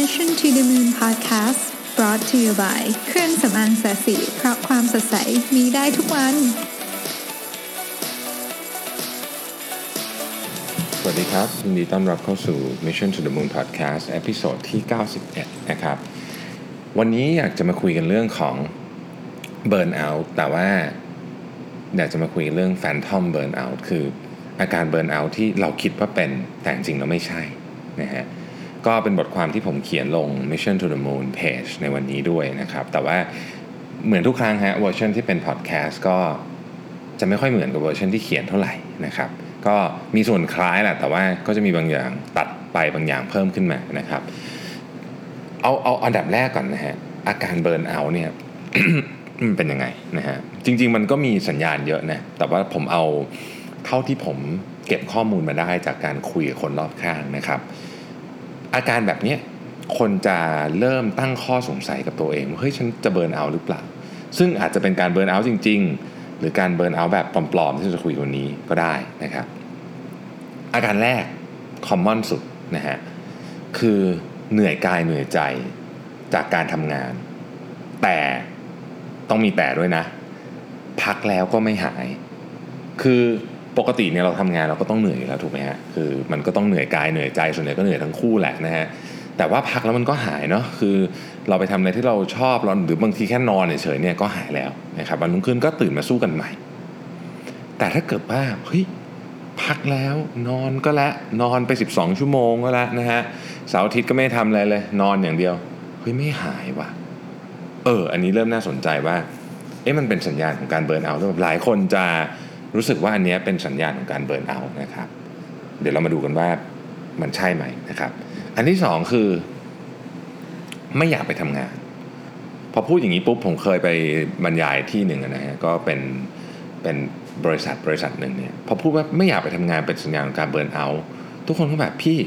Mission to the Moon Podcast brought to you by เครื่องสำอางแสสีเพราะความสดใสมีได้ทุกวัน สวัสดีครับยินดีต้อนรับเข้าสู่ Mission to the Moon Podcast เอพิโซดที่ 91 นะครับ วันนี้อยากจะมาคุยกันเรื่องของ Burnout แต่ว่าอยากจะมาคุยเรื่อง Phantom Burnout คืออาการ Burnout ที่เราคิดว่าเป็นแต่จริงๆแล้วไม่ใช่นะฮะ ก็เป็นบทความที่ผมเขียนลง Mission to the Moon page ในวันนี้ด้วยนะครับ แต่ว่าเหมือนทุกครั้งฮะเวอร์ชันที่เป็นพอดแคสต์ก็จะไม่ค่อยเหมือนกับเวอร์ชันที่เขียนเท่าไหร่นะครับ ก็มีส่วนคล้ายแหละแต่ว่าก็จะมีบางอย่างตัดไปบางอย่างเพิ่มขึ้นมานะครับ เอาเอาอันดับแรกก่อนนะฮะอาการ burnout เนี่ยมันเป็นยังไงนะฮะจริง ๆ มันก็มีสัญญาณเยอะนะแต่ว่าผมเอาเท่าที่ผมเก็บข้อมูลมาได้จากการคุยกับคนรอบข้างนะครับ อาการแบบนี้คนจะเริ่มตั้งข้อสงสัยกับตัวเองว่าเฮ้ยฉันจะเบิร์นเอาท์หรือเปล่า ซึ่งอาจจะเป็นการเบิร์นเอาท์จริง ๆ หรือการเบิร์นเอาท์แบบปลอมๆที่จะคุยวันนี้ก็ได้นะครับ อาการแรกคอมมอนสุดนะฮะคือเหนื่อยกายเหนื่อยใจจากการทำงาน แต่ต้องมีแต่ด้วยนะ พักแล้วก็ไม่หาย คือ ปกติเนี่ยเราทำงานเราก็ต้องเหนื่อยอยู่แล้วถูกไหมฮะคือมันก็ต้องเหนื่อยกายเหนื่อยใจส่วนใหญ่ก็เหนื่อยทั้งคู่แหละนะฮะแต่ว่าพักแล้วมันก็หายเนาะคือเราไปทำอะไรที่เราชอบเราหรือบางทีแค่นอนเฉยเนี่ยก็หายแล้วนะครับวันรุ่งขึ้นก็ตื่นมาสู้กันใหม่ แต่ถ้าเกิดว่าเฮ้ยพักแล้วนอนก็แล้วนอนไป 12 ชั่วโมงก็แล้วนะฮะเสาร์อาทิตย์ก็ไม่ทำอะไรเลย นอนอย่างเดียวเฮ้ยไม่หายว่ะเออ อันนี้เริ่มน่าสนใจว่าเอ๊ะมันเป็นสัญญาณของการเบิร์นเอาท์หรือเปล่าหลายคนจะ รู้สึกว่าอันนี้เป็นสัญญาณของการเบิร์นเอาท์นะครับ เดี๋ยวเรามาดูกันว่ามันใช่ไหมนะครับ อันที่สองคือ ไม่อยากไปทำงาน พอพูดอย่างนี้ปุ๊บผมเคยไปบรรยายที่หนึ่งนะฮะก็เป็นเป็นบริษัทบริษัทหนึ่งเนี่ยพอพูดว่าไม่อยากไปทำงานเป็นสัญญาณของการเบิร์นเอาท์ทุกคนก็แบบพี่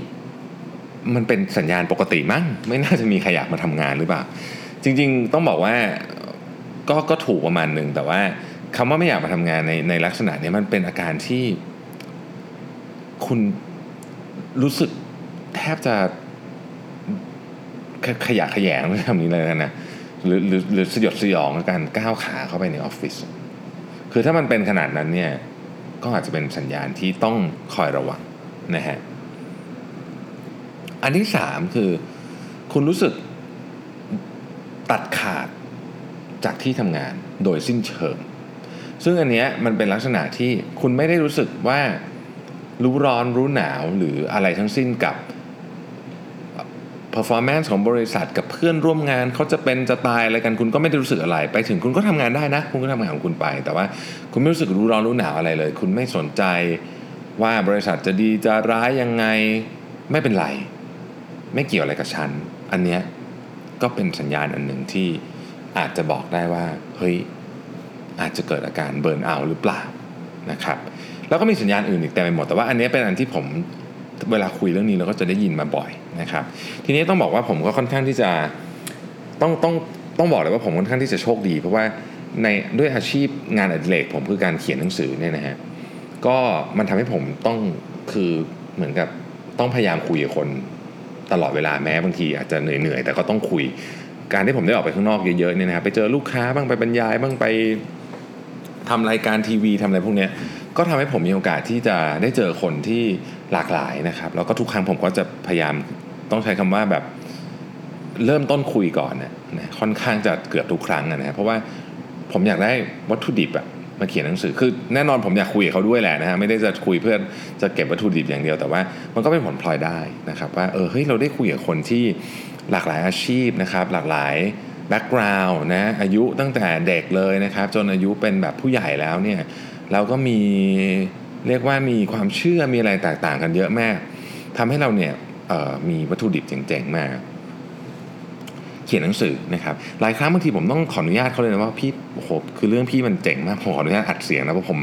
มันเป็นสัญญาณปกติมั้งไม่น่าจะมีใครอยากมาทำงานหรือเปล่า จริง ๆ ต้องบอกว่าก็ก็ถูกประมาณหนึ่งแต่ว่า คำว่าไม่อยากมาทำงานในในลักษณะนี้มันเป็นอาการที่คุณรู้สึกแทบจะขขยะแขยงไม่ทำนี้เลยนะหรือหรือหรือสยดสยองกับการก้าวขาเข้าไปในออฟฟิศคือถ้ามันเป็นขนาดนั้นเนี่ยก็อาจจะเป็นสัญญาณที่ต้องคอยระวังนะฮะอันที่สามคือคุณรู้สึกตัดขาดจากที่ทำงานโดยสิ้นเชิง ซึ่งอันเนี้ยมันเป็นลักษณะที่คุณไม่ได้รู้สึกว่ารู้ร้อนรู้หนาวหรืออะไรทั้งสิ้นกับ performance ของบริษัทกับเพื่อนร่วมงานเขาจะเป็นจะตายอะไรกันคุณก็ไม่ได้รู้สึกอะไร ไปถึงคุณก็ทำงานได้นะ คุณก็ทำงานของคุณไป แต่ว่าคุณไม่รู้สึกรู้ร้อนรู้หนาวอะไรเลย คุณไม่สนใจว่าบริษัทจะดีจะร้ายยังไงไม่เป็นไร ไม่เกี่ยวอะไรกับฉัน อันเนี้ยก็เป็นสัญญาณอันหนึ่งที่อาจจะบอกได้ว่าเฮ้ย อาจจะเกิดอาการเบิร์นเอาท์หรือเปล่านะครับแล้วก็มีสัญญาณอื่นอีกแต่ไปหมดแต่ว่าอันนี้เป็นอันที่ผมเวลาคุยเรื่องนี้เราก็จะได้ยินมาบ่อยนะครับ ทีนี้ต้องบอกว่าผมก็ค่อนข้างที่จะต้องต้องต้องบอกเลยว่าผมค่อนข้างที่จะโชคดี เพราะว่าในด้วยอาชีพงานอดิเรกผมคือการเขียนหนังสือเนี่ยนะฮะก็มันทำให้ผมต้องคือเหมือนกับต้องพยายามคุยกับคนตลอดเวลาแม้บางทีอาจจะเหนื่อยๆแต่ก็ต้องคุย การที่ผมได้ออกไปข้างนอกเยอะๆเนี่ยนะครับไปเจอลูกค้าบ้างไปบรรยายบ้างไป ทำรายการทีวีทำอะไรพวกเนี้ยก็ทำให้ผมมีโอกาสที่จะได้เจอคนที่หลากหลายนะครับ แล้วก็ทุกครั้งผมก็จะพยายามต้องใช้คำว่าแบบเริ่มต้นคุยก่อนนะค่อนข้างจะเกือบทุกครั้งนะเพราะว่าผมอยากได้วัตถุดิบอะมาเขียนหนังสือคือแน่นอนผมอยากคุยกับเขาด้วยแหละนะฮะไม่ได้จะคุยเพื่อจะเก็บวัตถุดิบอย่างเดียวแต่ว่า มันก็เป็นผลพลอยได้นะครับ ว่าเออเฮ้ยเราได้คุยกับคนที่หลากหลายอาชีพนะครับ หลากหลาย แบ็กกราวน์นะอายุตั้งแต่เด็กเลยนะครับ จนอายุเป็นแบบผู้ใหญ่แล้วเนี่ยเราก็มีเรียกว่ามีความเชื่อมีอะไรแตกต่างกันเยอะมากทำให้เราเนี่ยมีวัตถุดิบเจ๋งๆมาก เขียนหนังสือนะครับหลายครั้งบางทีผมต้องขออนุญาตเขาเลยนะว่าพี่โอ้โหคือเรื่องพี่มันเจ๋งมากผมขออนุญาตอัดเสียงนะเพราะผม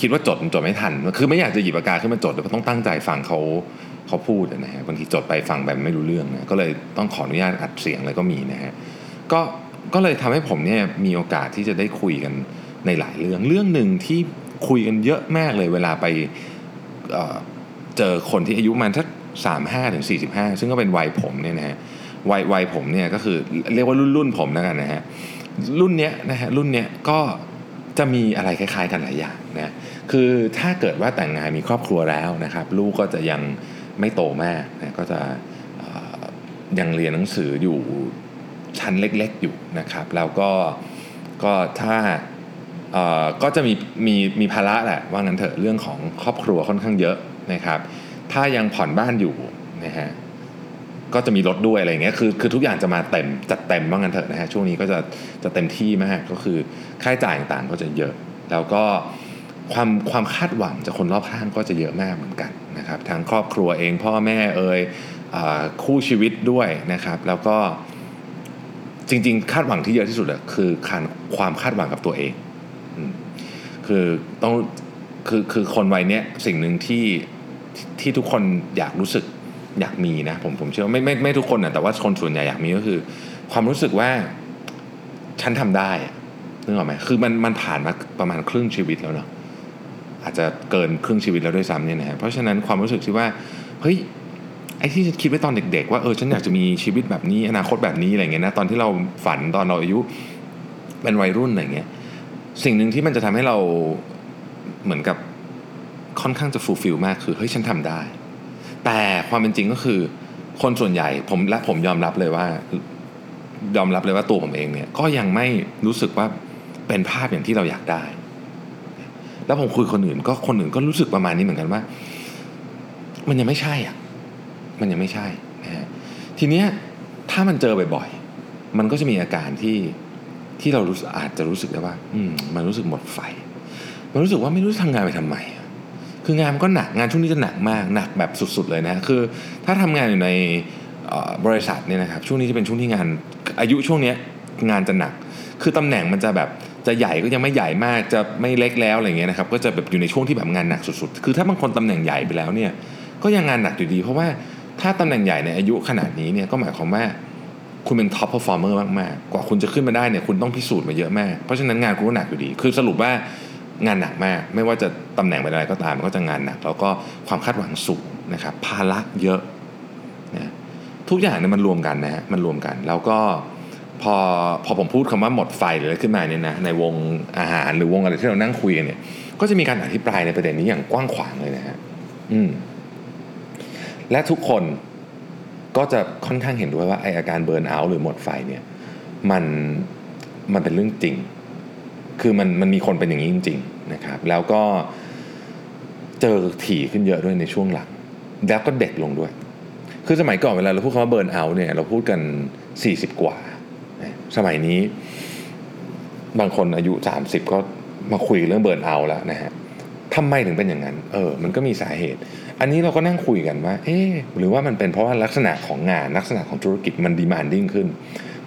คิดว่าจดจดไม่ทัน คือไม่อยากจะหยิบปากกาขึ้นมาจดแต่ต้องตั้งใจฟังเขา เขาพูดนะฮะบางทีจดไปฟังแบบไม่รู้เรื่องนะก็เลยต้องขออนุญาตอัดเสียงอะไรก็มีนะฮะก็ก็เลยทำให้ผมเนี่ยมีโอกาสที่จะได้คุยกันในหลายเรื่องเรื่องหนึ่งที่คุยกันเยอะมากเลยเวลาไปเเจอคนที่อายุมันถ้า35ถึง45ซึ่งก็เป็นวัยผมเนี่ยนะฮะวัยวัยผมเนี่ยก็คือเรียกว่ารุ่นรุ่นผมแล้วกันนะฮะรุ่นเนี้ยนะฮะรุ่นเนี้ยก็จะมีอะไรคล้าย ๆ กันหลายอย่างนะคือถ้าเกิดว่าแต่งงานมีครอบครัวแล้วนะครับ ลูกก็จะยัง ไม่โตมากนะก็จะยังเรียนหนังสืออยู่ชั้นเล็กๆอยู่นะครับ แล้วก็ก็ถ้าก็จะมีมีมีภาระแหละว่างั้นเถอะเรื่องของครอบครัวค่อนข้างเยอะนะครับ ถ้ายังผ่อนบ้านอยู่นะฮะก็จะมีรถด้วยอะไรเงี้ยคือคือทุกอย่างจะมาเต็มจัดเต็มว่างั้นเถอะนะฮะช่วงนี้ก็จะจะเต็มที่มากก็คือค่าใช้จ่ายต่างๆก็จะเยอะ แล้วก็ ความความคาดหวังจากคนรอบข้างก็จะเยอะมากเหมือนกันนะครับทางครอบครัวเองพ่อแม่เอ่ยคู่ชีวิตด้วยนะครับ แล้วก็จริง ๆ คาดหวังที่เยอะที่สุดอะคือการความคาดหวังกับตัวเอง คือต้องคือคือคนวัยเนี้ยสิ่งหนึ่งที่ที่ทุกคนอยากรู้สึกอยากมีนะผมผมเชื่อไม่ไม่ไม่ทุกคนนะแต่ว่าคนส่วนใหญ่อยากมีก็คือ ความรู้สึกว่าฉันทำได้นึกออกไหมคือมันมันผ่านมาประมาณครึ่งชีวิตแล้วเนาะ อาจจะเกินครึ่งชีวิตแล้วด้วยซ้ำเนี่ยนะฮะเพราะฉะนั้นความรู้สึกที่ว่าเฮ้ยไอ้ที่คิดไว้ตอนเด็ก ๆ ว่าเออฉันอยากจะมีชีวิตแบบนี้อนาคตแบบนี้อะไรเงี้ยนะตอนที่เราฝันตอนเราอายุเป็นวัยรุ่นอะไรเงี้ยสิ่งหนึ่งที่มันจะทำให้เราเหมือนกับค่อนข้างจะฟูลฟิลมากคือเฮ้ยฉันทำได้ แต่ความเป็นจริงก็คือ คนส่วนใหญ่ผมและผมยอมรับเลยว่า ยอมรับเลยว่าตัวผมเองเนี่ยก็ยังไม่รู้สึกว่าเป็นภาพอย่างที่เราอยากได้ แล้วผมคุยคนอื่น ก็คนอื่นก็รู้สึกประมาณนี้เหมือนกันว่า มันยังไม่ใช่อะ มันยังไม่ใช่นะฮะทีเนี้ยถ้ามันเจอบ่อยๆ มันก็จะมีอาการที่ที่เรารู้อาจจะรู้สึกได้ว่า อืมมันรู้สึกหมดไฟ มันรู้สึกว่าไม่รู้จะทำงานไปทำไมคืองานมันก็หนักงานช่วงนี้จะหนักมากหนักแบบสุด ๆ เลยนะคือ ถ้าทำงานอยู่ในบริษัทเนี่ยนะครับช่วงนี้จะเป็นช่วงที่งานอายุช่วงนี้งานจะหนัก คือตำแหน่งมันจะแบบ จะใหญ่ก็ยังไม่ใหญ่มากจะไม่เล็กแล้วอะไรเงี้ยนะครับก็จะแบบอยู่ในช่วงที่แบบงานหนักสุดๆ คือถ้าบางคนตำแหน่งใหญ่ไปแล้วเนี่ยก็ยังงานหนักอยู่ดี เพราะว่าถ้าตำแหน่งใหญ่ในอายุขนาดนี้เนี่ยก็หมายความว่าคุณเป็น top performer มากๆ กว่าคุณจะขึ้นมาได้เนี่ยคุณต้องพิสูจน์มาเยอะมาก เพราะฉะนั้นงานคุณก็หนักอยู่ดี คือสรุปว่างานหนักมาก ไม่ว่าจะตำแหน่งเป็นอะไรก็ตามมันก็จะงานหนัก แล้วก็ความคาดหวังสูงนะครับภาระเยอะนะทุกอย่างเนี่ยมันรวมกันนะฮะมันรวมกันแล้วก็ พอพอผมพูดคำว่าหมดไฟหรืออะไรขึ้นมาเนี่ยนะในวงอาหารหรือวงอะไรที่เรานั่งคุยกันเนี่ย ก็จะมีการอภิปรายในประเด็นนี้อย่างกว้างขวางเลยนะฮะอืมและทุกคนก็จะค่อนข้างเห็นด้วยว่าไออาการเบิร์นเอาท์หรือหมดไฟเนี่ยมันมันเป็นเรื่องจริง คือมันมันมีคนเป็นอย่างนี้จริง ๆ นะครับ แล้วก็เจอถี่ขึ้นเยอะด้วยในช่วงหลัง แล้วก็เด็กลงด้วย คือสมัยก่อนเวลาเราพูดคำว่า burnout เนี่ยเราพูดกัน 40 กว่า สมัยนี้ บางคนอายุ 30 ก็มาคุยเรื่อง burnout แล้วนะฮะทำไมถึงเป็นอย่างนั้น เออ มันก็มีสาเหตุ อันนี้เราก็นั่งคุยกันว่า เอ๊หรือว่ามันเป็นเพราะว่าลักษณะของงานลักษณะของธุรกิจมัน demanding ขึ้น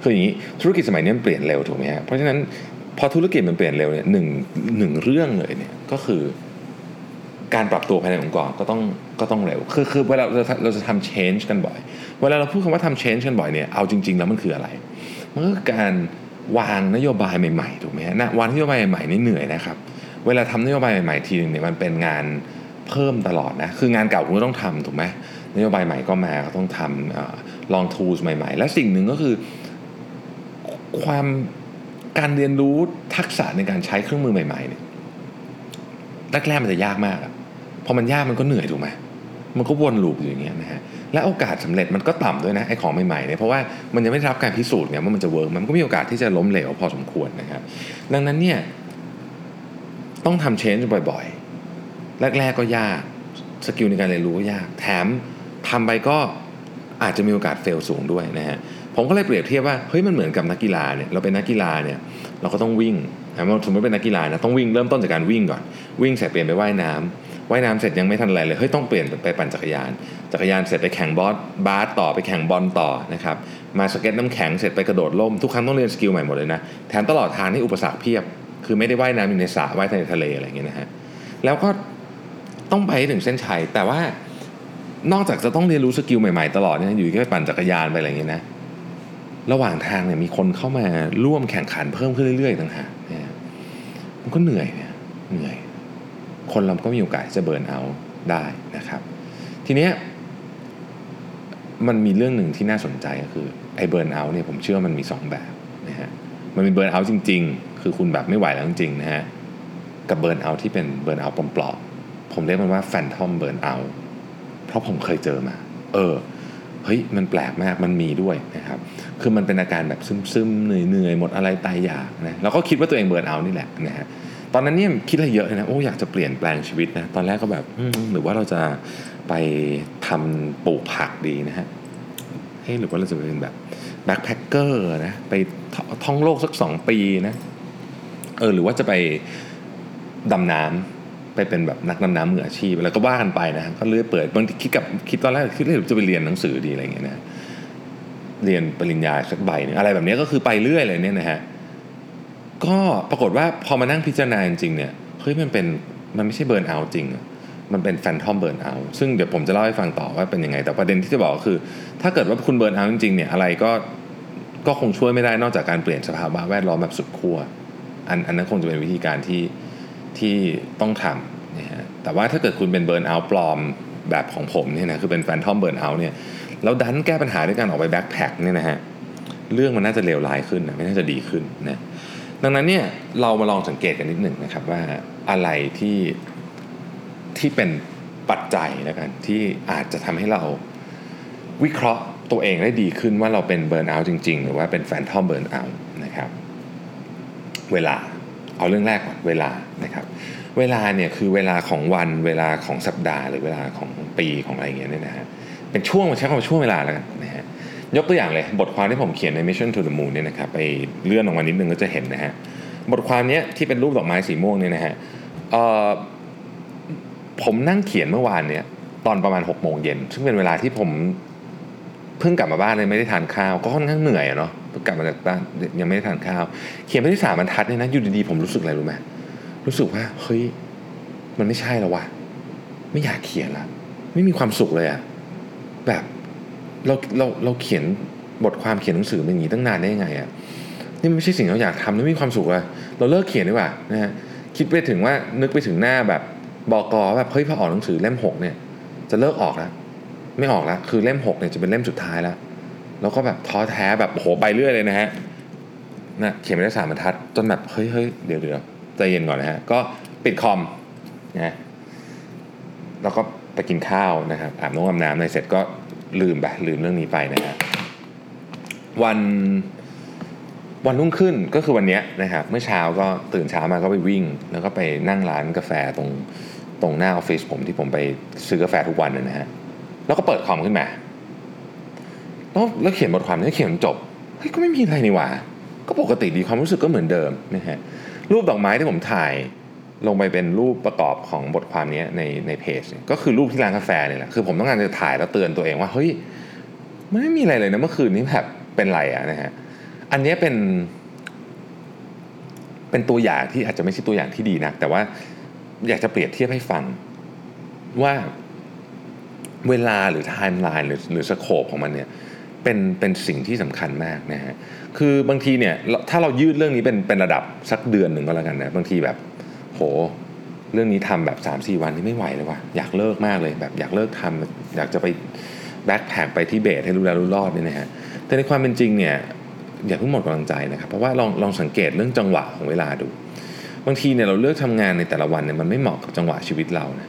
คืออย่างนี้ธุรกิจสมัยนี้มันเปลี่ยนเร็วถูกไหมฮะ เพราะฉะนั้นพอธุรกิจมันเปลี่ยนเร็วเนี่ยหนึ่งหนึ่งเรื่องเลยเนี่ยก็คือ การปรับตัวภายในองค์กรก็ต้องก็ต้องเร็ว คือคือเวลาเราเราจะทำ change กันบ่อย เวลาเราพูดคำว่าทำ change กันบ่อยเนี่ยเอาจริง ๆ แล้วมันคืออะไร มันก็คือการวางนโยบายใหม่ๆถูกไหมฮะวางนโยบายใหม่ๆนี่เหนื่อยนะครับ เวลาทำนโยบายใหม่ๆทีนึงเนี่ยมันเป็นงานเพิ่มตลอดนะ คืองานเก่าคุณก็ต้องทำถูกไหมนโยบายใหม่ก็มาก็ต้องทำลองทูสใหม่ ๆ และสิ่งหนึ่งก็คือความการเรียนรู้ทักษะในการใช้เครื่องมือใหม่ๆเนี่ยแรกๆมันจะยากมาก พอมันยากมันก็เหนื่อยถูกไหมมันก็วน loop อยู่อย่างเงี้ยนะฮะและโอกาสสำเร็จมันก็ต่ำด้วยนะไอ้ของใหม่ๆเนี่ยเพราะว่ามันยังไม่ได้รับการพิสูจน์ไงว่ามันจะ work มันก็มีโอกาสที่จะล้มเหลวพอสมควรนะครับ ดังนั้นเนี่ยต้องทำ change บ่อยๆ แรก ๆ ก็ยาก skill ในการเรียนรู้ก็ยาก แถมทำไปก็อาจจะมีโอกาส fail สูงด้วยนะฮะ ผมก็เลยเปรียบเทียบว่า เฮ้ยมันเหมือนกับนักกีฬาเนี่ย เราเป็นนักกีฬาเนี่ย เราก็ต้องวิ่งสมมติเป็นนักกีฬานะ ต้องวิ่งเริ่มต้นจากการวิ่งก่อน วิ่งเสร็จเปลี่ยนไปว่ายน้ำ ว่ายน้ำเสร็จยังไม่ทันอะไรเลยเฮ้ยต้องเปลี่ยนไปปั่นจักรยาน จักรยานเสร็จไปแข่งบอสบาสต่อไปแข่งบอลต่อนะครับมาสเก็ตน้ำแข็งเสร็จไปกระโดดร่มทุกครั้งต้องเรียน skill ใหม่หมดเลยนะแถมตลอดทางนี่อุปสรรคเพียบ คือไม่ได้ว่ายน้ำอยู่ในสระว่ายในทะเลอะไรอย่างเงี้ยนะฮะแล้วก็ต้องไปถึงเส้นชัยแต่ว่านอกจากจะต้องเรียนรู้ skill ใหม่ๆตลอดเนี่ยอยู่แค่ปั่นจักรยานไปอะไรอย่างเงี้ยนะระหว่างทางเนี่ยมีคนเข้ามาร่วมแข่งขันเพิ่มขึ้นเรื่อยๆต่างหากเนี่ยมันก็เหนื่อยเนี่ยเหนื่อย คนเราก็มีโอกาสจะ burnout ได้นะครับ ทีเนี้ยมันมีเรื่องหนึ่งที่น่าสนใจก็คือไอ้ burnout เนี่ยผมเชื่อมันมี 2 แบบนะฮะมันมี burnout จริง ๆ คือคุณแบบไม่ไหวแล้วจริงๆนะฮะกับ burnout ที่เป็น burnout ปลอมๆผมเรียกมันว่า phantom burnout เพราะผมเคยเจอมา เออเฮ้ยมันแปลกมากมันมีด้วยนะครับ คือมันเป็นอาการแบบซึมๆเหนื่อยๆหมดอาลัยตายอยากนะเราก็คิดว่าตัวเอง burnout นี่แหละนะฮะ ตอนนั้นเนี่ยคิดอะไรเยอะเลยนะโอ้อยากจะเปลี่ยนแปลงชีวิตนะตอนแรกก็แบบหรือว่าเราจะไปทำปลูกผักดีนะฮะเฮ้หรือว่าเราจะเป็นแบบ backpacker นะไปท่องโลกสักสองปีนะเออหรือว่าจะไปดำน้ำไปเป็นแบบนักดำน้ำมืออาชีพแล้วก็ว่ากันไปนะก็เรื่อยเปื่อยบางทีคิดกับคิดตอนแรกคิดเลยจะไปเรียนหนังสือดีอะไรเงี้ยนะเรียนปริญญาสักใบนึงอะไรแบบนี้ก็คือไปเรื่อยเลยเนี่ยนะฮะ ก็ปรากฏว่าพอมานั่งพิจารณาจริงเนี่ยเฮ้ยมันเป็นมันไม่ใช่ burnout จริงอะมันเป็น phantom burnout ซึ่งเดี๋ยวผมจะเล่าให้ฟังต่อว่าเป็นยังไง แต่ประเด็นที่จะบอกก็คือ ถ้าเกิดว่าคุณ burnout จริงๆเนี่ยอะไรก็ก็คงช่วยไม่ได้นอกจากการเปลี่ยนสภาวะแวดล้อมแบบสุดขั้วอันอันนั้นคงจะเป็นวิธีการที่ที่ต้องทำนะฮะแต่ว่าถ้าเกิดคุณเป็น burnout ปลอมแบบของผมเนี่ยนะคือเป็น phantom burnout เนี่ยแล้วดันแก้ปัญหาด้วยการออกไป backpack เนี่ยนะฮะเรื่องมันน่าจะเลวร้ายขึ้นนะไม่น่าจะดีขึ้นนะ ดังนั้นเนี่ยเรามาลองสังเกตกันนิดหนึ่งนะครับว่าอะไรที่ที่เป็นปัจจัยแล้วกันที่อาจจะทำให้เราวิเคราะห์ตัวเองได้ดีขึ้นว่าเราเป็น burnout จริง ๆ หรือว่าเป็น phantom burnout นะครับ เวลาเอาเรื่องแรกก่อนเวลานะครับ เวลาเนี่ยคือเวลาของวันเวลาของสัปดาห์ หรือเวลาของปีของอะไรเงี้ยเนี่ยนะฮะเป็นช่วงใช้คำว่าช่วงเวลาแล้วกันนะฮะ ยกตัวอย่างเลยบทความที่ผมเขียนใน Mission to the Moon เนี่ยนะครับไปเลื่อนออกมานิดนึงก็จะเห็นนะฮะบทความนี้ที่เป็นรูปดอกไม้สีม่วงเนี่ยนะฮะผมนั่งเขียนเมื่อวานเนี่ยตอนประมาณ6กโมงเย็นซึ่งเป็นเวลาที่ผมเพิ่งกลับมาบ้านเลยไม่ได้ทานข้าว ก็ค่อนข้างเหนื่อยอะเนาะกลับมาจากบ้านยังไม่ได้ทานข้าว เขียนไปที่สามบรรทัดเนี่ยนะอยู่ดีๆผมรู้สึกอะไรรู้ไหมรู้สึกว่าเฮ้ยมันไม่ใช่แล้ววะไม่อยากเขียนละไม่มีความสุขเลยอะแบบ เราเราเราเขียนบทความเขียนหนังสือเป็นอย่างนี้ตั้งนานได้ยังไงอะนี่ไม่ใช่สิ่งเราอยากทำนี่ไม่มีความสุขเลยเราเลิกเขียนดีกว่านะฮะคิดไปถึงว่านึกไปถึงหน้าแบบบอกอแบบเฮ้ยพอออกหนังสือเล่มหกเนี่ยจะเลิกออกแล้วไม่ออกแล้วคือเล่มหกเนี่ยจะเป็นเล่มสุดท้ายแล้วแล้วก็แบบท้อแท้แบบโหไปเรื่อยเลยนะฮะนะเขียนไปได้สามบรรทัดจนแบบเฮ้ยเฮ้ยเดี๋ยวเดี๋ยวใจเย็นก่อนนะฮะก็ปิดคอมนะแล้วก็ไปกินข้าวนะครับอาบน้ำอาบน้ำอะไรเสร็จก็ ลืมไปลืมเรื่องนี้ไปนะฮะวันวันรุ่งขึ้นก็คือวันนี้นะครับเมื่อเช้าก็ตื่นเช้ามาก็ไปวิ่ง แล้วก็ไปนั่งร้านกาแฟตรงตรงหน้าออฟฟิศผมที่ผมไปซื้อกาแฟทุกวันนะฮะแล้วก็เปิดคอมขึ้นมาแล้วแล้วเขียนบทความนี้เขียนจบเฮ้ยก็ไม่มีอะไรนี่หว่า ก็ปกติดีความรู้สึกก็เหมือนเดิมนะฮะรูปดอกไม้ที่ผมถ่าย ลงไปเป็นรูปประกอบของบทความนี้ในในเพจก็คือรูปที่ร้านกาแฟนี่แหละคือผมต้องการจะถ่ายแล้วเตือนตัวเองว่าเฮ้ยมันไม่มีอะไรเลยนะเมื่อคืนนี้แบบเป็นไรอะนะฮะอันนี้เป็น เป็นตัวอย่างที่อาจจะไม่ใช่ตัวอย่างที่ดีนะแต่ว่าอยากจะเปรียบเทียบให้ฟังว่าเวลาหรือไทม์ไลน์หรือหรือ scope ของมันเนี่ยเป็นเป็นสิ่งที่สำคัญมากนะฮะคือบางทีเนี่ยถ้าเรายืดเรื่องนี้เป็นเป็นระดับสักเดือนหนึ่งก็แล้วกันนะบางทีแบบ โห เรื่องนี้ทำแบบ3าสี่วันนี้ไม่ไหวเลยว่ะอยากเลิกมากเลยแบบอยากเลิกทำอยากจะไปแบ็คแพคไปที่เบสให้รู้แล้วรู้รอดเนี่ยนะฮะแต่ในความเป็นจริงเนี่ยอย่าเพิ่งหมดกำลังใจนะครับ เพราะว่าลองลองสังเกตเรื่องจังหวะของเวลาดู บางทีเนี่ยเราเลือกทำงานในแต่ละวันเนี่ยมันไม่เหมาะกับจังหวะชีวิตเรานะ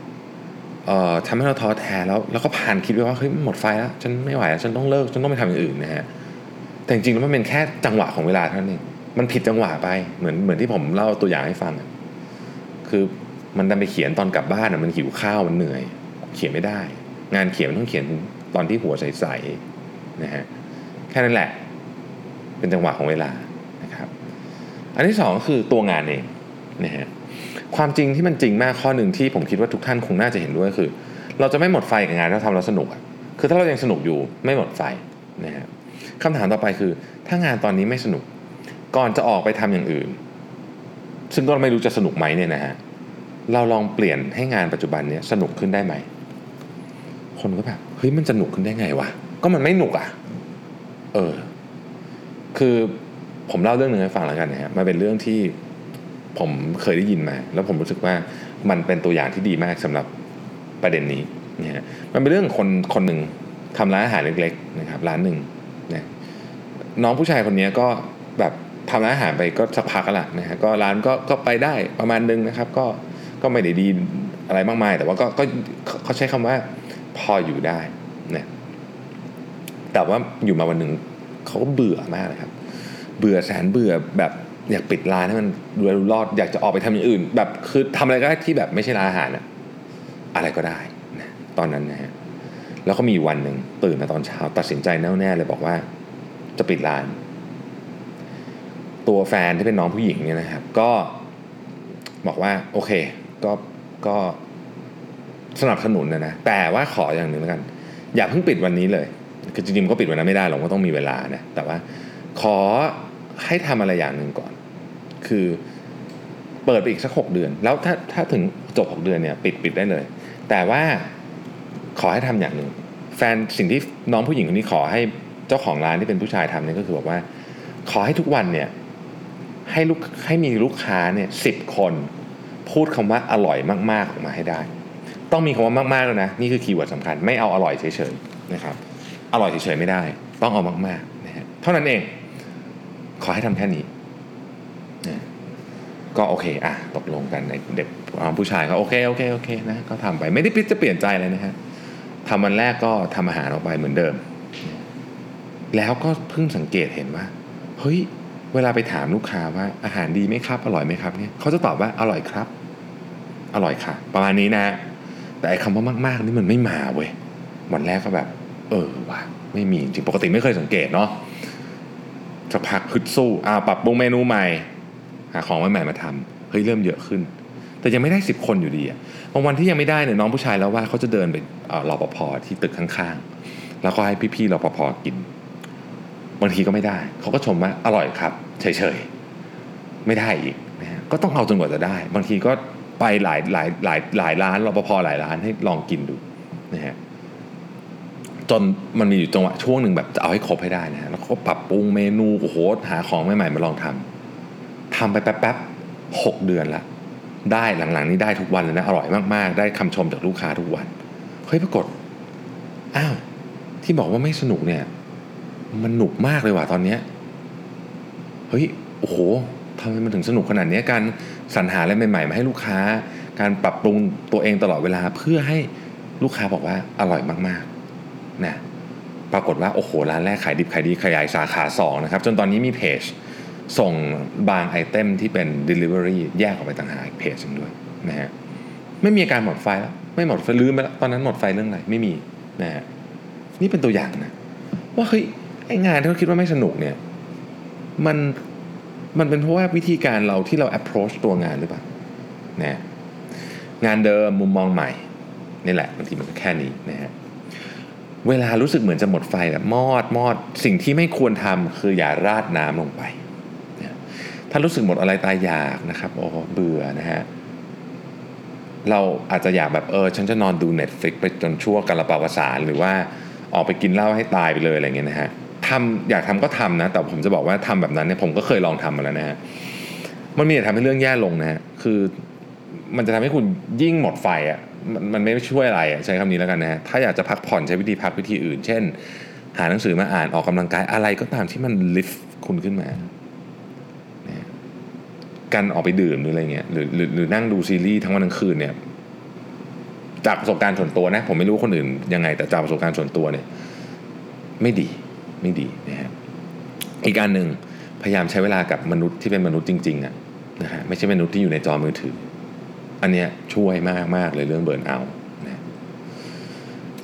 เอ่อทำให้เราท้อแท้แล้วแล้วก็ผ่านคิดไปว่าเฮ้ยหมดไฟแล้วฉันไม่ไหวแล้วฉันต้องเลิกฉันต้องไปทำอย่างอื่นนะฮะแต่จริงๆแล้วมันเป็นแค่จังหวะของเวลาเท่านั้นเองมันผิดจังหวะไปเหมือนเหมือนที่ผมเล่าตัวอย่างให้ฟัง คือมันดันไปเขียนตอนกลับบ้านมันหิวข้าวมันเหนื่อย เขียนไม่ได้ งานเขียนมันต้องเขียนตอนที่หัวใสๆนะฮะแค่นั้นแหละ เป็นจังหวะของเวลานะครับ อันที่สองก็คือตัวงานเองนะฮะความจริงที่มันจริงมากข้อหนึ่งที่ผมคิดว่าทุกท่านคงน่าจะเห็นด้วยคือ เราจะไม่หมดไฟกับงานที่เราทำแล้วสนุกอะคือถ้าเรายังสนุกอยู่ไม่หมดไฟนะฮะคำถามต่อไปคือ ถ้างานตอนนี้ไม่สนุก ก่อนจะออกไปทำอย่างอื่น ซึ่งก็ไม่รู้จะสนุกไหมเนี่ยนะฮะเราลองเปลี่ยนให้งานปัจจุบันเนี้ยสนุกขึ้นได้ไหม คนก็แบบเฮ้ยมันสนุกขึ้นได้ไงวะก็มันไม่หนุกอะเออคือผมเล่าเรื่องหนึ่งให้ฟังแล้วกันนะฮะมันเป็นเรื่องที่ผมเคยได้ยินมา แล้วผมรู้สึกว่ามันเป็นตัวอย่างที่ดีมากสำหรับประเด็นนี้นะฮะมันเป็นเรื่องคนคนหนึ่งทำร้านอาหารเล็กๆนะครับร้านหนึ่งนะน้องผู้ชายคนนี้ก็แบบ ทำร้านอาหารไปก็สักพักล้วนะฮะก็ร้านก็ก็ไปได้ประมาณนึงนะครับ ก็ก็ไม่ได้ดีอะไรมากมาย แต่ว่าก็ก็เขาใช้คำว่าพออยู่ได้นะแต่ว่าอยู่มาวันหนึ่งเขาก็เบื่อมากเลยครับ เบื่อแสนเบื่อแบบอยากปิดร้านให้มันรวยรอดอยากจะออกไปทำอย่างอื่น แบบคือทำอะไรก็ได้ที่แบบไม่ใช่ร้านอาหารอะอะไรก็ได้นะตอนนั้นนะฮะแล้วก็มีวันหนึ่งตื่นมาตอนเช้าตัดสินใจแน่วแน่เลยบอกว่า จะปิดร้าน ตัวแฟนที่เป็นน้องผู้หญิงเนี่ยนะครับ ก็บอกว่าโอเค ก็ก็สนับสนุนนะนะแต่ว่าขออย่างหนึ่งแล้วกัน อย่าเพิ่งปิดวันนี้เลยคือจริงๆก็ปิดวันนั้นไม่ได้หรอกก็ต้องมีเวลานะแต่ว่าขอให้ทำอะไรอย่างหนึ่งก่อน คือเปิดไปอีกสักหกเดือน แล้วถ้าถ้าถึงจบหกเดือนเนี่ยปิดปิดได้เลย แต่ว่าขอให้ทำอย่างหนึ่งแฟนสิ่งที่น้องผู้หญิงคนนี้ขอให้เจ้าของร้านที่เป็นผู้ชายทำเนี่ยก็คือบอกว่า ขอให้ทุกวันเนี่ย ให้ลูกให้มีลูกค้าเนี่ยสิบคนพูดคำว่าอร่อยมากๆออกมาให้ได้ ต้องมีคำว่ามากๆแล้วนะนี่คือ keyword สำคัญไม่เอาอร่อยเฉยๆนะครับอร่อยเฉยๆไม่ได้ ต้องเอามากๆนะฮะเท่านั้นเองขอให้ทำแค่นี้ก็โอเคอะตกลงกันในเด็กผู้ชายเขาโอเคโอเคโอเคนะก็ทำไปไม่ได้คิดจะเปลี่ยนใจเลยนะฮะทำวันแรกก็ทำอาหารออกไปเหมือนเดิม แล้วก็เพิ่งสังเกตเห็นว่าเฮ้ย เวลาไปถามลูกค้าว่าอาหารดีไหมครับอร่อยไหมครับเนี่ยเขาจะตอบว่าอร่อยครับ อร่อยค่ะ ประมาณนี้นะ แต่ไอ้คำว่ามากๆนี่มันไม่มาเว้ยวันแรกก็แบบ เออว่ะไม่มีจริงปกติไม่เคยสังเกตเนาะสักพักฮึดสู้อ่าปรับปรุงเมนูใหม่ หาของใหม่ๆมาทำเฮ้ยเริ่มเยอะขึ้น แต่ยังไม่ได้สิบคนอยู่ดีอะบางวันที่ยังไม่ได้เนี่ยน้องผู้ชายแล้วว่าเขาจะเดินไปรอปภที่ตึกข้างๆ แล้วก็ให้พี่ๆรอปภกิน บางทีก็ไม่ได้ เขาก็ชมว่าอร่อยครับ เฉยๆ ไม่ได้อีกนะฮะก็ต้องเอาจนกว่าจะได้ บางทีก็ไปหลายหลายหลายหลายร้านรปภหลายร้านให้ลองกินดูนะฮะจนมันมีอยู่จังหวะช่วงหนึ่งแบบจะเอาให้ครบให้ได้นะฮะแล้วก็ปรับปรุงเมนูโอ้โหหาของใหม่ๆมาลองทำทำไปแป๊บๆหกเดือนละได้หลังๆ นี้ได้ทุกวันเลยนะอร่อยมากๆ ได้คำชมจากลูกค้าทุกวันเฮ้ยปรากฏอ้าวที่บอกว่าไม่สนุกเนี่ย มันหนุกมากเลยว่ะตอนเนี้ยเฮ้ยโอ้โหทำไมมันถึงสนุกขนาดนี้การสรรหาอะไรใหม่ๆมาให้ลูกค้า การปรับปรุงตัวเองตลอดเวลาเพื่อให้ลูกค้าบอกว่าอร่อยมากๆนะปรากฏว่าโอ้โหร้านแรกขายดิบขายดีขยายสาขา2นะครับจนตอนนี้มีเพจส่งบางไอเทมที่เป็น Delivery แยกออกไปต่างหากเพจนึงด้วยนะฮะไม่มีการหมดไฟแล้วไม่หมดไฟลืมไปแล้วตอนนั้นหมดไฟเรื่องอะไรไม่มีนะฮะนี่เป็นตัวอย่างนะว่าเฮ้ย ไองานที่เราคิดว่าไม่สนุกเนี่ยมันมันเป็นเพราะว่าวิธีการเราที่เรา approach ตัวงานหรือเปล่านะงานเดิมมุมมองใหม่นี่แหละบางทีมันก็แค่นี้นะฮะเวลารู้สึกเหมือนจะหมดไฟแบบมอดมอดสิ่งที่ไม่ควรทำคืออย่าราดน้ำลงไปนะถ้ารู้สึกหมดอะไรตายอยากนะครับโอ้เบื่อนะฮะเราอาจจะอยากแบบเออฉันจะนอนดู Netflix ไปจนชั่วกาลปาวสารหรือว่าออกไปกินเหล้าให้ตายไปเลยอะไรเงี้ยนะฮะ ทำอยากทำก็ทำนะ แต่ผมจะบอกว่าทำแบบนั้นเนี่ยผมก็เคยลองทำมาแล้วนะฮะมันมีแต่ทำให้เรื่องแย่ลงนะฮะคือมันจะทำให้คุณยิ่งหมดไฟอะ่ะมันไม่ช่วยอะไรอะใช้คำนี้แล้วกันนะฮะถ้าอยากจะพักผ่อนใช้วิธีพักวิธีอื่น เช่น หาหนังสือมาอ่านออกกำลังกายอะไรก็ตามที่มันลิฟต์คุณขึ้นมานะการออกไปดื่มหรืออะไรเงี้ยหรือหรือหรือนั่งดูซีรีส์ทั้งวันทั้งคืนเนี่ย จากประสบการณ์ส่วนตัวนะ ผมไม่รู้คนอื่นยังไง แต่จากประสบการณ์ส่วนตัวเนี่ย ไม่ดี ไม่ดีนะฮะอีกการหนึ่งพยายามใช้เวลากับมนุษย์ที่เป็นมนุษย์จริงๆอะนะฮะไม่ใช่มนุษย์ที่อยู่ในจอมือถือ อันเนี้ยช่วยมากมากเลยเรื่องเบิร์นเอานะ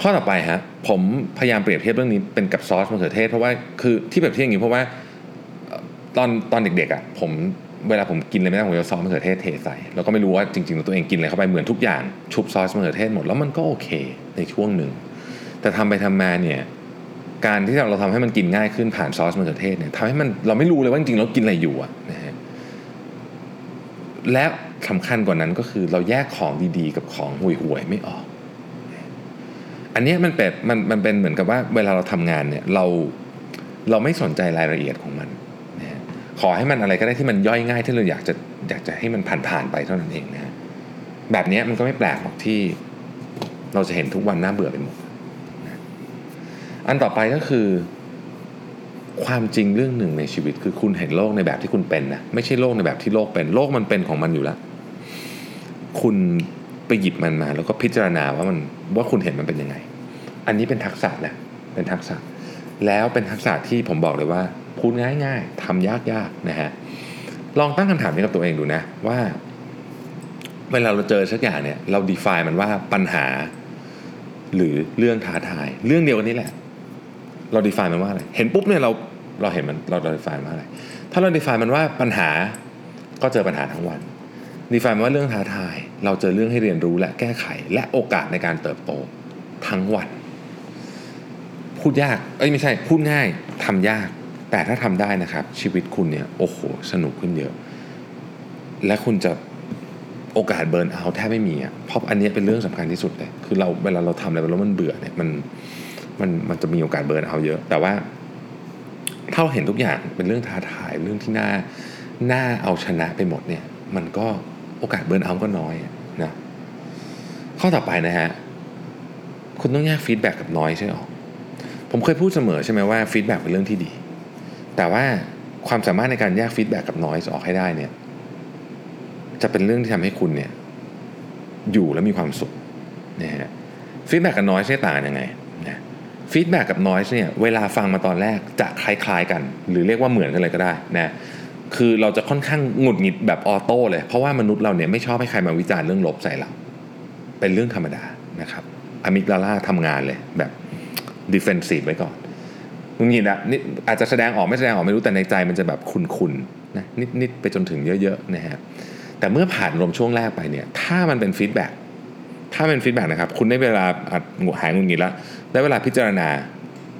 ข้อต่อไปฮะผมพยายามเปรียบเทียบเรื่องนี้เป็นกับซอสมะเขือเทศ เพราะว่าคือที่เปรียบเทียบอย่างนี้เพราะว่าตอนตอนเด็กๆอะผมเวลาผมกินอะไรไม่ได้ผมจะซอสมะเขือเทศเทใส่แล้วก็ไม่รู้ว่าจริงๆตัวเองกินอะไรเข้าไปเหมือนทุกอย่างชุบซอสมะเขือเทศหมดแล้วมันก็โอเคในช่วงหนึ่งแต่ทำไปทำมาเนี่ย การที่เราทำให้มันกินง่ายขึ้นผ่านซอสมะเขือเทศเนี่ยทำให้มันเราไม่รู้เลยว่าจริงๆเรากินอะไรอยู่อะนะฮะและสำคัญกว่านั้นก็คือเราแยกของดีๆ กับของห่วยๆไม่ออก อันนี้มันเป็นมันมันเป็นเหมือนกับว่าเวลาเราทำงานเนี่ยเราเราไม่สนใจรายละเอียดของมันนะฮะขอให้มันอะไรก็ได้ที่มันย่อยง่ายที่เราอยากจะอยากจะให้มันผ่านๆไปเท่านั้นเองนะฮะแบบนี้มันก็ไม่แปลกหรอกที่เราจะเห็นทุกวันน่าเบื่อไปหมด อันต่อไปก็คือ ความจริงเรื่องหนึ่งในชีวิต คือคุณเห็นโลกในแบบที่คุณเป็นนะไม่ใช่โลกในแบบที่โลกเป็นโลกมันเป็นของมันอยู่แล้ว คุณไปหยิบมันมา แล้วก็พิจารณาว่ามันว่าคุณเห็นมันเป็นยังไง อันนี้เป็นทักษะนะเป็นทักษะ แล้วเป็นทักษะที่ผมบอกเลยว่า พูดง่าย ๆทำยากๆนะฮะลองตั้งคำถามนี้กับตัวเองดูนะว่า เวลาเราเจอสักอย่างเนี่ย เรา define มันว่าปัญหา หรือเรื่องท้าทาย เรื่องเดียวกันนี้แหละ เรา define มันว่าอะไร เห็นปุ๊บเนี่ยเราเราเห็นมันเรา define ว่าอะไร ถ้าเรา define มันว่าปัญหาก็เจอปัญหาทั้งวัน define มันว่าเรื่องท้าทาย เราเจอเรื่องให้เรียนรู้และแก้ไข และโอกาสในการเติบโตทั้งวัน พูดยาก เอ้ยไม่ใช่ พูดง่ายทำยาก แต่ถ้าทำได้นะครับ ชีวิตคุณเนี่ยโอ้โหสนุกขึ้นเยอะ และคุณจะโอกาสเบิร์นเอาแทบไม่มีอะเพราะอันนี้เป็นเรื่องสำคัญที่สุดเลย คือเราเวลาเราทำอะไรแล้วมันเบื่อเนี่ยมัน มันมันจะมีโอกาส burnout เยอะ แต่ว่าถ้าเราเห็นทุกอย่างเป็นเรื่องท้าทายเรื่องที่น่าน่าเอาชนะไปหมดเนี่ย มันก็โอกาส burnout ก็น้อยนะข้อต่อไปนะฮะคุณต้องแยก feedback กับ noise ใช่ไหมผมเคยพูดเสมอใช่ไหมว่า feedback เป็นเรื่องที่ดี แต่ว่าความสามารถในการแยก feedback กับ noise ออกให้ได้เนี่ย จะเป็นเรื่องที่ทำให้คุณเนี่ย อยู่แล้วมีความสุขนะฮะ feedback กับ noise ต่างยังไง feedback กับ noise เนี่ยเวลาฟังมาตอนแรกจะคล้ายๆกัน หรือเรียกว่าเหมือนกันเลยก็ได้นะคือเราจะค่อนข้างหงุดหงิดแบบ auto เลย เพราะว่ามนุษย์เราเนี่ยไม่ชอบให้ใครมาวิจารณ์เรื่องลบใส่เรา เป็นเรื่องธรรมดานะครับ amygdala ทำงานเลยแบบ defensive ไว้ก่อนหงุดหงิดอะนี่อาจจะแสดงออกไม่แสดงออกไม่รู้แต่ในใจมันจะแบบขุ่นๆนะนิดๆไปจนถึงเยอะๆนะฮะแต่เมื่อผ่านอารมณ์ช่วงแรกไปเนี่ยถ้ามันเป็น feedback ถ้าเป็น feedback นะครับ คุณได้เวลาหายหงุดหงิดแล้วได้เวลาพิจารณา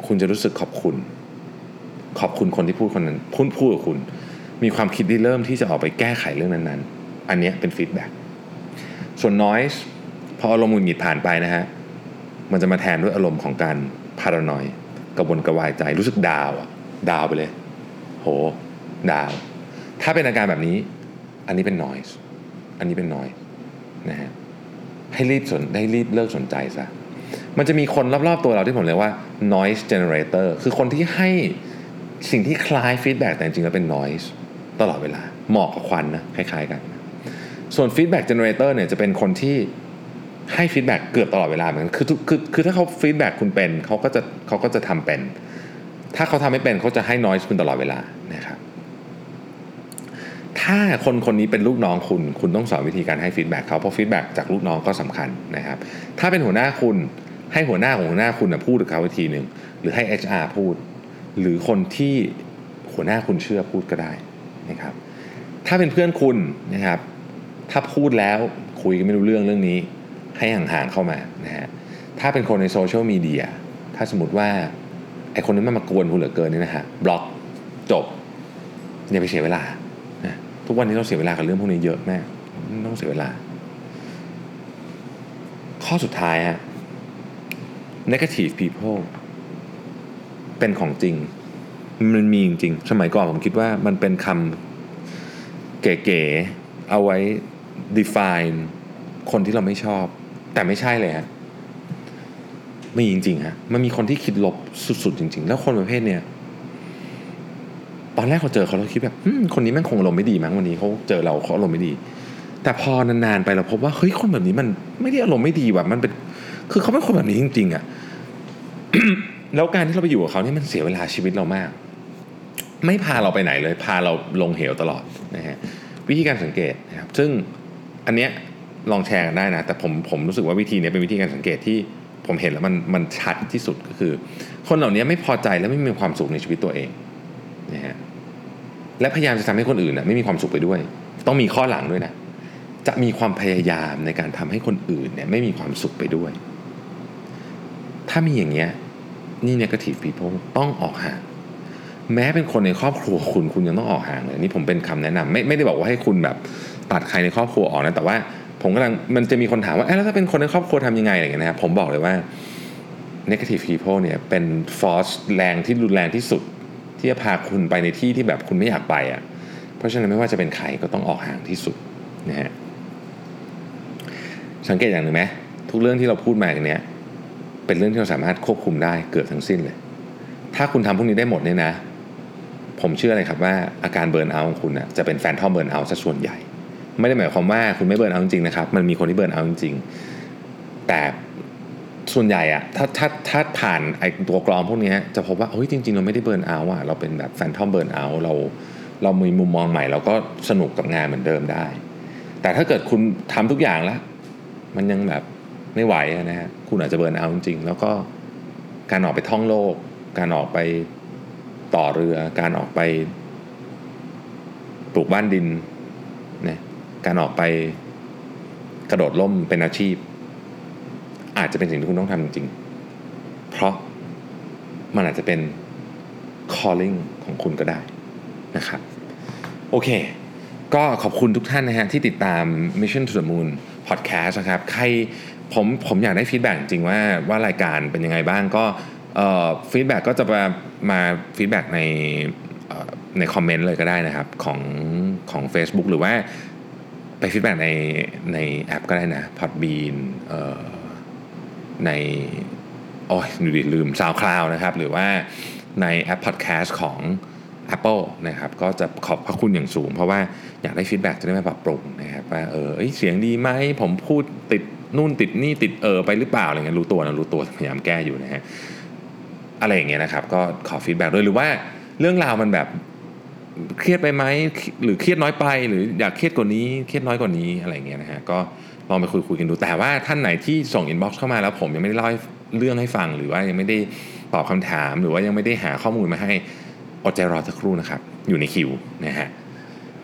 คุณจะรู้สึกขอบคุณ ขอบคุณคนที่พูดคนนั้นพูดพูดกับคุณ มีความคิดที่เริ่มที่จะออกไปแก้ไขเรื่องนั้นๆ อันนี้เป็น feedback ส่วน noise พออารมณ์หงุดหงิดผ่านไปนะฮะ มันจะมาแทนด้วยอารมณ์ของการ paranoid กระวนกระวายใจรู้สึก down อะดาวไปเลย โห ดาว ถ้าเป็นอาการแบบนี้ อันนี้เป็น noise อันนี้เป็น noise นะฮะ ให้รีบสนได้รีบเลิกสนใจซะมันจะมีคนรอบๆตัวเราที่ผมเรียกว่า noise generator คือคนที่ให้สิ่งที่คล้าย feedback แต่จริงๆแล้วเป็น noise ตลอดเวลาเหมอกกับควันนะคล้ายๆกัน ส่วน feedback generator เนี่ยจะเป็นคนที่ให้ feedback เกือบตลอดเวลาเหมือนกันคือคือคือถ้าเขา feedback คุณเป็นเขาก็จะเขาก็จะทำเป็น ถ้าเขาทำไม่เป็นเขาจะให้ noise คุณตลอดเวลานะครับ ถ้าคนคนนี้เป็นลูกน้องคุณ คุณต้องสอนวิธีการให้ feedback เขาเพราะ feedback จากลูกน้องก็สำคัญนะครับ ถ้าเป็นหัวหน้าคุณให้หัวหน้าของหัวหน้าคุณนะพูดกับเขาวิธีหนึ่งหรือให้ HR พูด หรือคนที่หัวหน้าคุณเชื่อพูดก็ได้นะครับ ถ้าเป็นเพื่อนคุณนะครับ ถ้าพูดแล้วคุยกันไม่รู้เรื่องเรื่องนี้ ให้ห่างๆเข้ามานะฮะถ้าเป็นคนใน social media ถ้าสมมติว่าไอคนนี้มันมากวนคุณเหลือเกินนี่นะฮะบล็อกจบอย่าไปเสียเวลา ทุกวันนี้เราเสียเวลากับเรื่องพวกนี้เยอะแยะมากต้องเสียเวลา ข้อสุดท้ายฮะ negative people เป็นของจริง มันมีจริง สมัยก่อนผมคิดว่ามันเป็นคำเก๋ๆ เอาไว้ define คนที่เราไม่ชอบ แต่ไม่ใช่เลยฮะมีจริงๆฮะ มันมีคนที่คิดลบสุดๆ จริง ๆ แล้วคนประเภทเนี้ย ตอนแรกเราเจอเขาเราคิดแบบคนนี้แม่งคงอารมณ์ไม่ดีมั้งวันนี้เขาเจอเราเขาอารมณ์ไม่ดี แต่พอนานๆไปเราพบว่าเฮ้ยคนแบบนี้มันไม่ได้อารมณ์ไม่ดีแบบมันเป็น คือเขาเป็นคนแบบนี้จริง ๆอะ่ะแล้วการที่เราไปอยู่กับเขาเนี่ยมันเสียเวลาชีวิตเรามาก ไม่พาเราไปไหนเลย พาเราลงเหวตลอดนะฮะวิธีการสังเกตนะครับ ซึ่งอันเนี้ยลองแชร์กันได้นะ แต่ผมผมรู้สึกว่าวิธีนี้เป็นวิธีการสังเกตที่ผมเห็นแล้วมันมันชัดที่สุดก็คือ คนเหล่านี้ไม่พอใจและไม่มีความสุขในชีวิตตัวเอง นะฮะและพยายามจะทำให้คนอื่นนะไม่มีความสุขไปด้วย ต้องมีข้อหลังด้วยนะจะมีความพยายามในการทำให้คนอื่นเนี่ยไม่มีความสุขไปด้วย ถ้ามีอย่างเงี้ยนี่ negative people ต้องออกห่างแม้เป็นคนในครอบครัวคุณคุณยังต้องออกห่างเลยนี่ผมเป็นคำแนะนำไม่ไม่ได้บอกว่าให้คุณแบบตัดใครในครอบครัวออกนะแต่ว่าผมกำลังมันจะมีคนถามว่าแล้วถ้าเป็นคนในครอบครัวทำยังไงอะไรอย่างเงี้ยนะครับผมบอกเลยว่า negative people เนี่ยเป็น force แรงที่รุนแรงที่สุด ที่จะพาคุณไปในที่ที่แบบคุณไม่อยากไปอะเพราะฉะนั้นไม่ว่าจะเป็นใครก็ต้องออกห่างที่สุดนะฮะสังเกตอย่างหนึ่งไหมทุกเรื่องที่เราพูดมาอย่างเนี้ยเป็นเรื่องที่เราสามารถควบคุมได้เกือบทั้งสิ้นเลย ถ้าคุณทำพวกนี้ได้หมดเนี่ยนะ ผมเชื่อเลยครับว่าอาการ burnout ของคุณนะจะเป็น phantom burnout ซะส่วนใหญ่ ไม่ได้หมายความว่าคุณไม่ burnout จริงๆนะครับ มันมีคนที่ burnout จริงๆแต่ ส่วนใหญ่อะถ้าถ้าถ้าผ่านไอตัวกรองพวกนี้จะพบว่าเฮ้ยจริง ๆ เราไม่ได้ burnout อะเราเป็นแบบ phantom burnout เราเรามีมุมมองใหม่เราก็สนุกกับงานเหมือนเดิมได้ แต่ถ้าเกิดคุณทำทุกอย่างแล้ว มันยังแบบไม่ไหวนะฮะคุณอาจจะเบิร์นเอาท์จริงๆ แล้วก็การออกไปท่องโลก การออกไปต่อเรือ การออกไปปลูกบ้านดินนะการออกไปกระโดดล่มเป็นอาชีพ อาจจะเป็นสิ่งที่คุณต้องทำจริงๆ เพราะมันอาจจะเป็น calling ของคุณก็ได้นะครับ โอเค ก็ขอบคุณทุกท่านนะฮะที่ติดตาม Mission to the Moon Podcast นะครับ ใครผมผมอยากได้ feedback จริงว่าว่ารายการเป็นยังไงบ้างก็ feedback ก็จะมามา feedback ในใน comment เลยก็ได้นะครับ ของของ Facebook หรือว่าไป feedback ในในแอปก็ได้นะ Podbean ในโอ้ยดูดิลืม SoundCloud นะครับ หรือว่าในแอป Podcast ของ Apple นะครับ ก็จะขอบพระคุณอย่างสูง เพราะว่าอยากได้ feedback จะได้มาปรับปรุงนะครับว่าเออเสียงดีไหมผมพูดติดนู่นติดนี่ติดเออไปหรือเปล่าอะไรเงี้ยรู้ตัวนะรู้ตัวพยายามแก้อยู่นะฮะอะไรอย่างเงี้ยนะครับก็ขอ feedback ด้วยหรือว่าเรื่องราวมันแบบเครียดไปไหมหรือเครียดน้อยไป หรืออยากเครียดกว่านี้ เครียดน้อยกว่านี้อะไรเงี้ยนะฮะก็ ลองไปคุยคุยกันดู แต่ว่าท่านไหนที่ส่งอินบ็อกซ์เข้ามาแล้วผมยังไม่ได้เล่าเรื่องให้ฟัง หรือว่ายังไม่ได้ตอบคำถาม หรือว่ายังไม่ได้หาข้อมูลมาให้อดใจรอสักครู่นะครับ อยู่ในคิวนะฮะ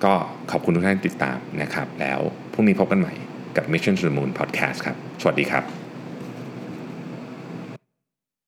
ก็ขอบคุณทุกท่านติดตามนะครับ แล้วพรุ่งนี้พบกันใหม่กับ Mission to the Moon Podcast ครับ สวัสดีครับ